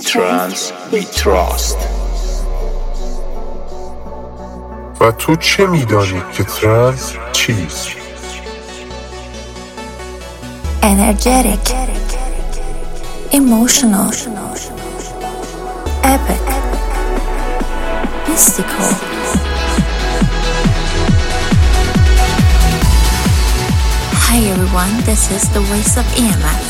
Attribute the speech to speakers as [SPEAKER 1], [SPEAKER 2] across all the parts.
[SPEAKER 1] trance we trust
[SPEAKER 2] و تو چه میدانی که ترنس چیست؟
[SPEAKER 3] energetic, emotional, epic, mystical. Hi everyone, this is the voice of EMF.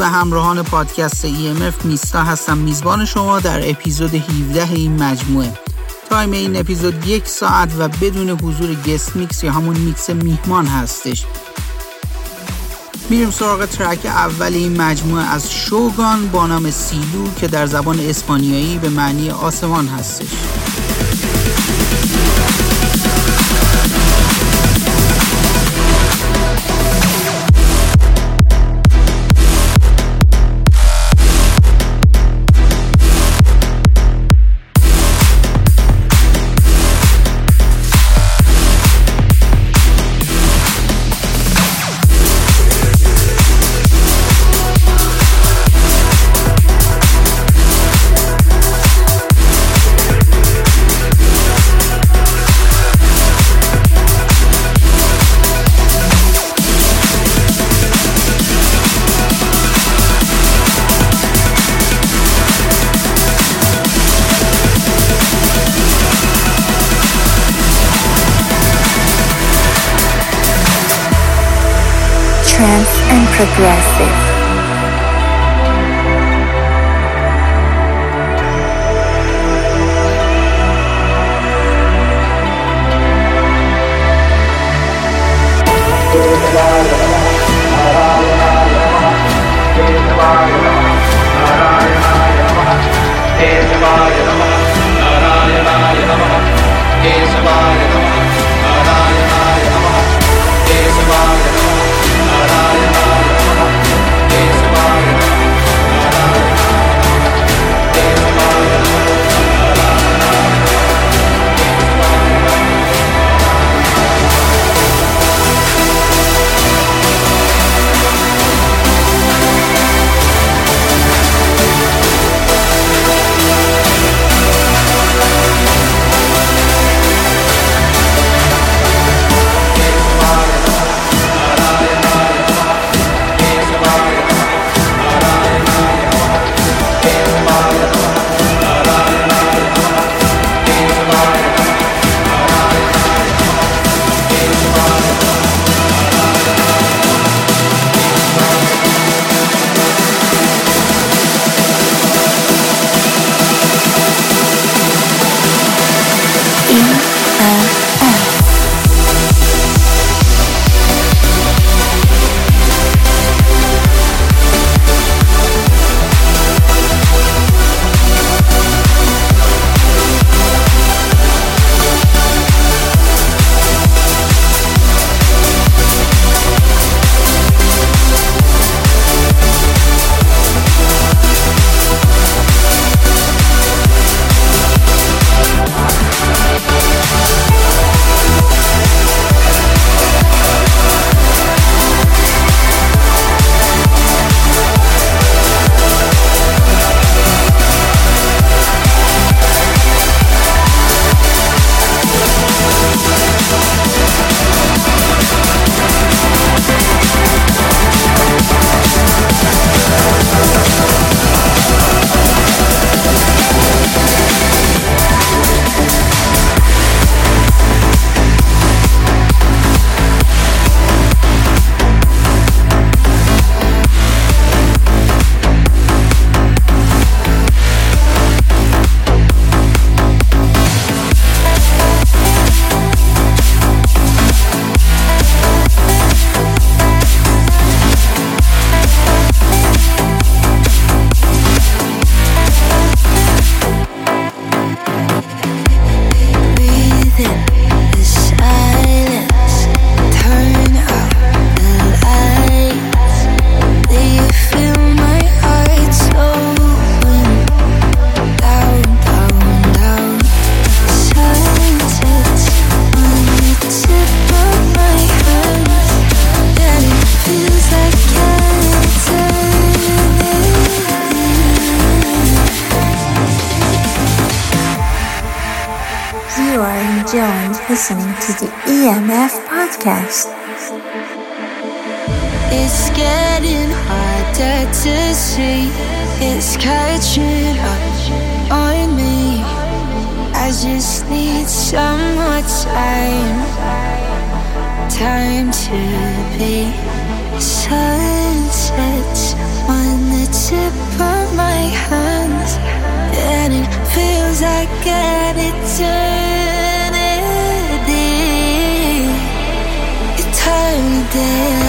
[SPEAKER 4] به همراهان پادکست EMF میستا هستم میزبان شما در اپیزود 17 این مجموعه. time این اپیزود یک ساعت و بدون حضور guest mix یا همون میکس میهمان هستش. میریم سراغ track اول این مجموعه از Shogun با نام Cielo که در زبان اسپانیایی به معنی آسمان هستش.
[SPEAKER 3] Listening to the EMF podcast.
[SPEAKER 5] It's getting harder to see. It's catching up on me. I just need some more time. Time to be. Sunsets on the tip of my hands. And it feels like an eternity. Eternity.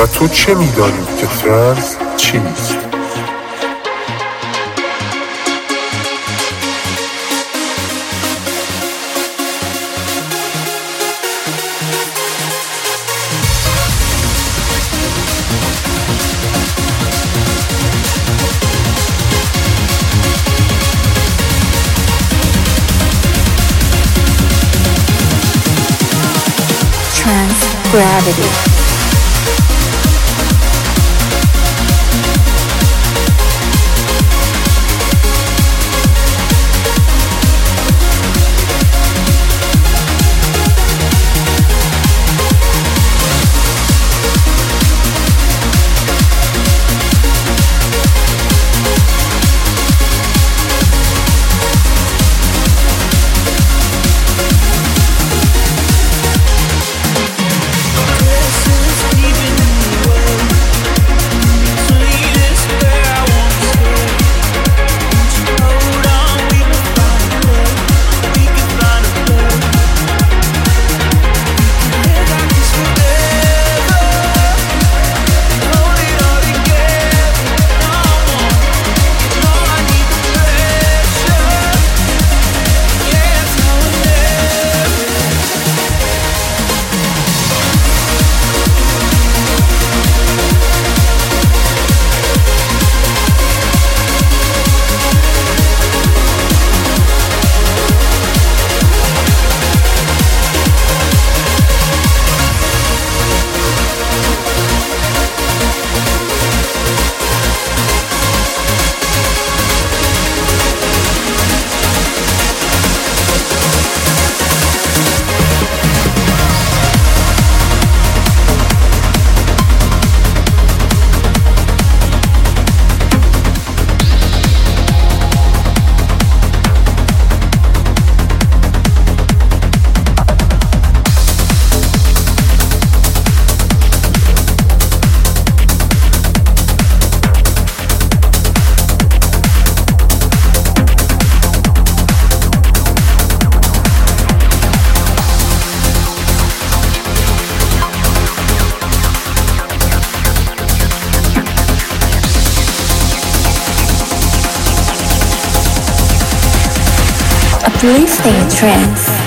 [SPEAKER 2] و تو چه میدانی که فرز
[SPEAKER 3] چی Gravity.
[SPEAKER 6] Stay
[SPEAKER 3] in trance.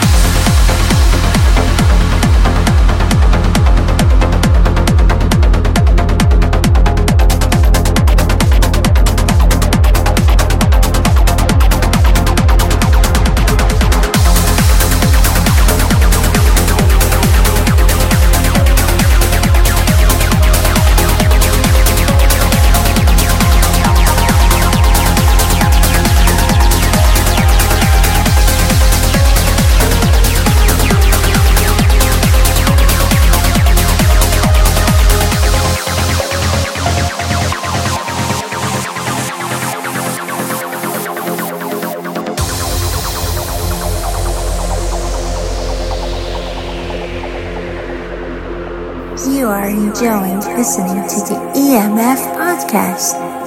[SPEAKER 3] Listening to the EMF podcast.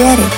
[SPEAKER 3] Energetic.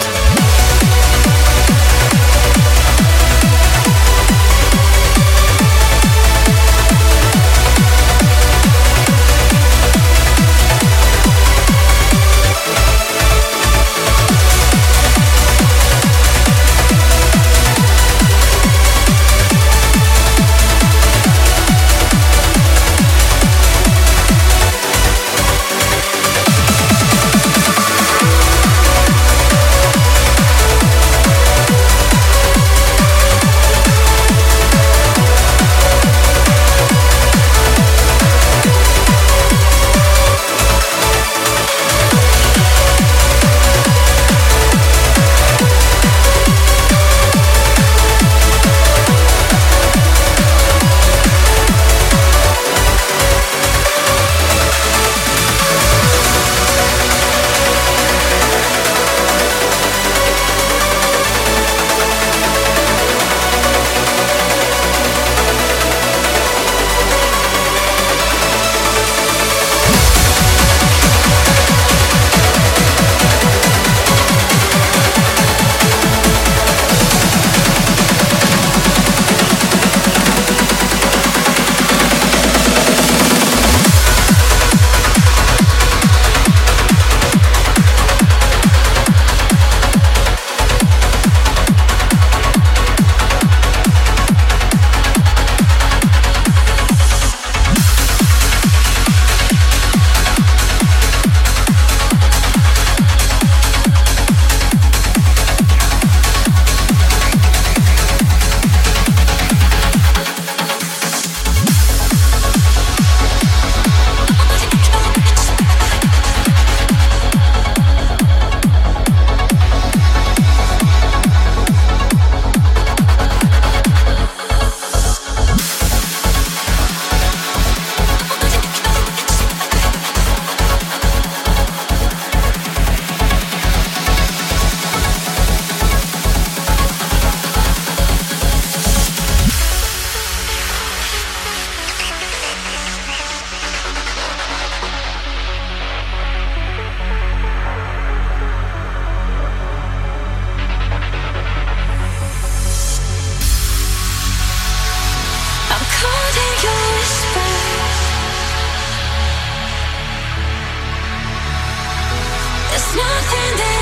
[SPEAKER 5] There's nothing that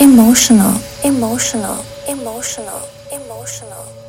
[SPEAKER 5] emotional, emotional,
[SPEAKER 3] emotional, emotional.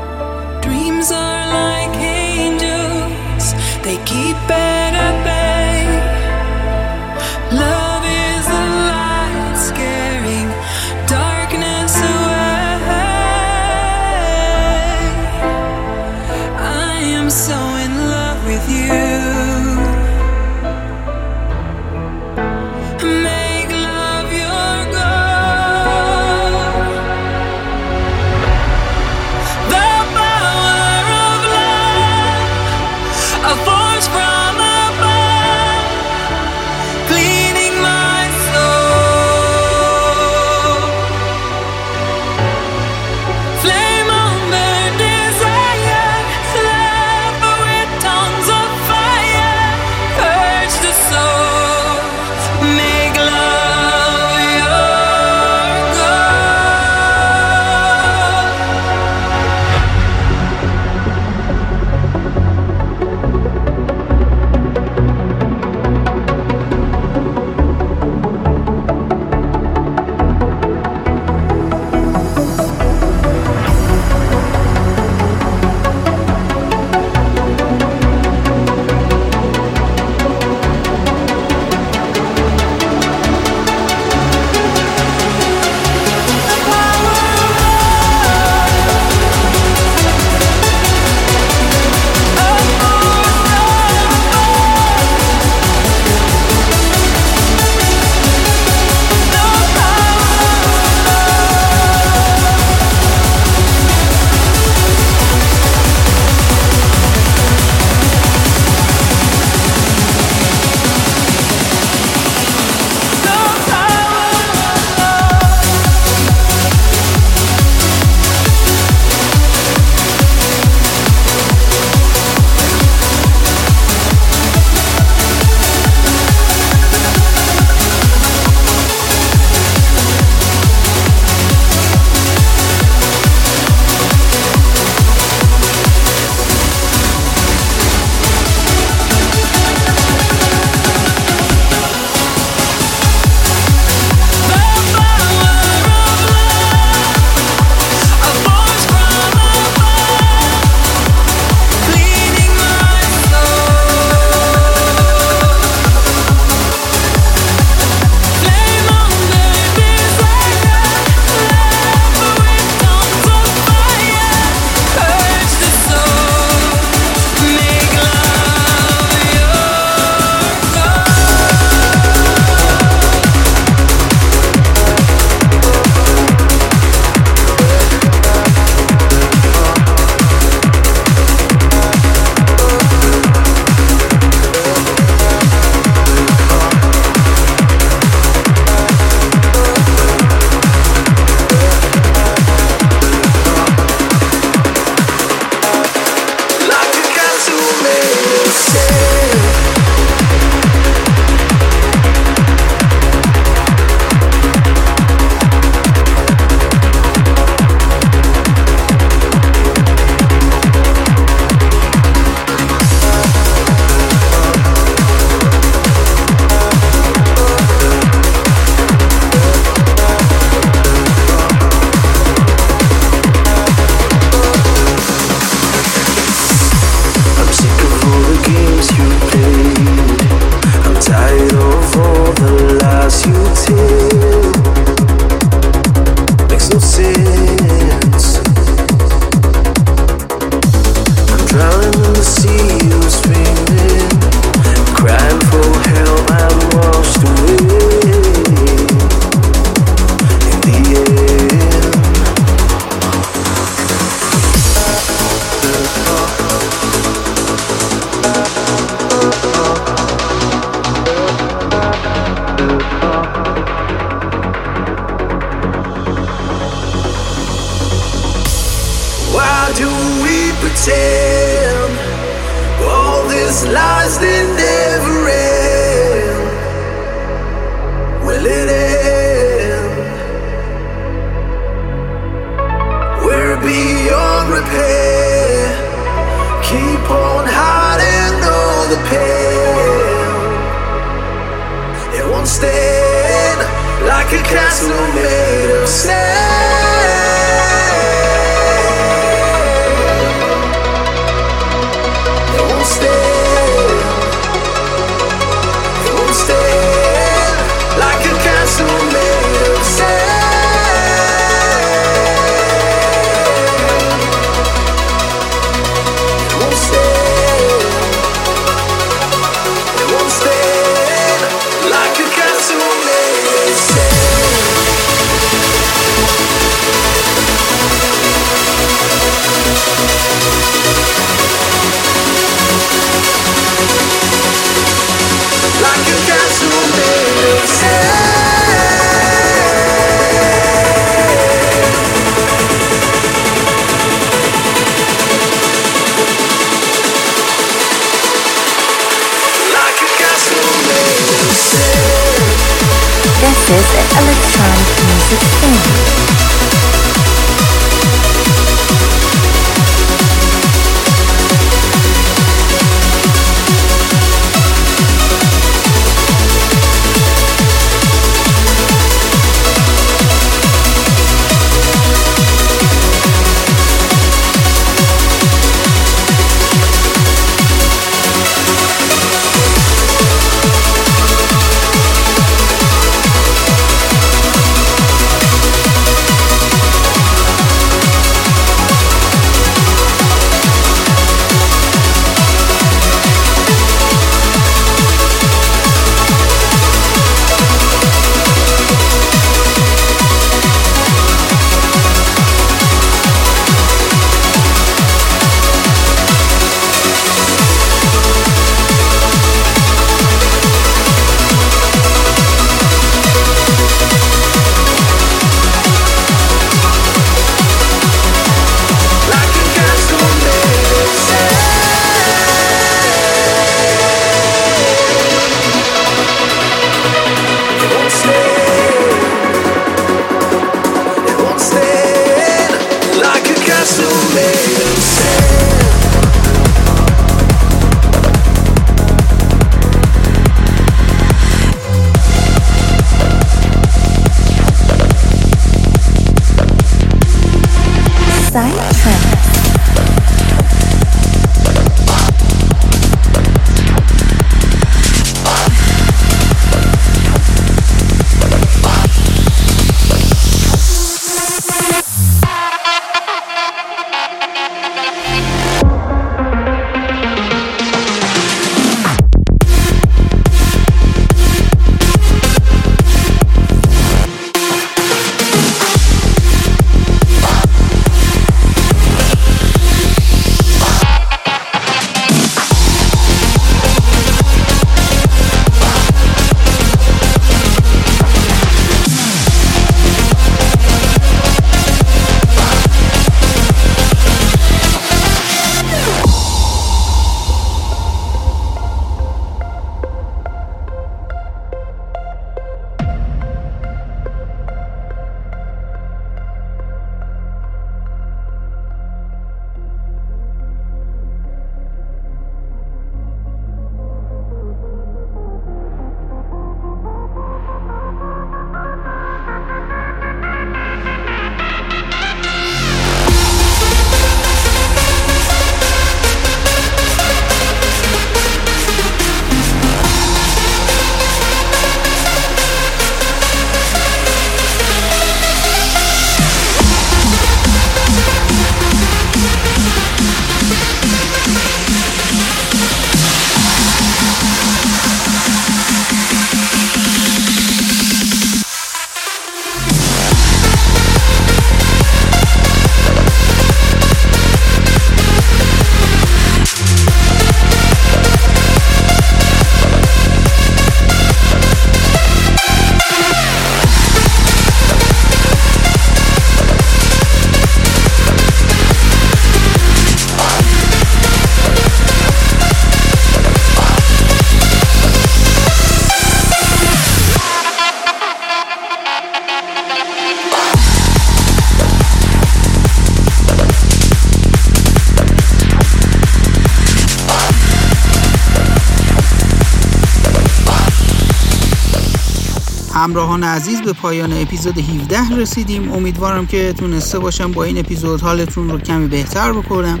[SPEAKER 4] همراهان عزیز به پایان اپیزود 17 رسیدیم امیدوارم که تونسته باشم با این اپیزود حالتون رو کمی بهتر بکنم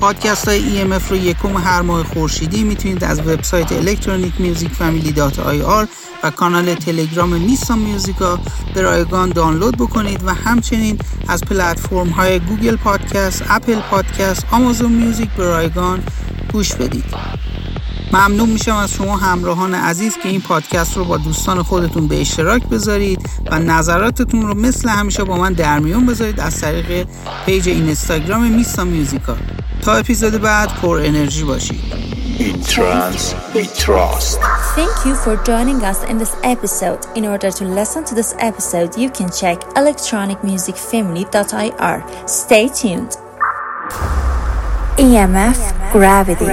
[SPEAKER 4] پادکست های EMF رو یکم هر ماه خورشیدی می‌تونید از وبسایت Electronic Music Family dot ir و کانال تلگرام میستا میوزیکا به رایگان دانلود بکنید و همچنین از پلتفرم های Google Podcast، Apple Podcast، Amazon Music به رایگان گوش بدید. ممنون میشم از شما همراهان عزیز که این پادکست رو با دوستان خودتون به اشتراک بذارید و نظراتتون رو مثل همیشه با من در میون بذارید از طریق پیج اینستاگرام میسا میوزیکا تا اپیزود بعد پر انرژی باشید
[SPEAKER 1] In trance, we trust.
[SPEAKER 3] Thank you for joining us in this episode. In order to listen to this episode, you can check electronicmusicfamily.ir. Stay tuned. EMF Gravity.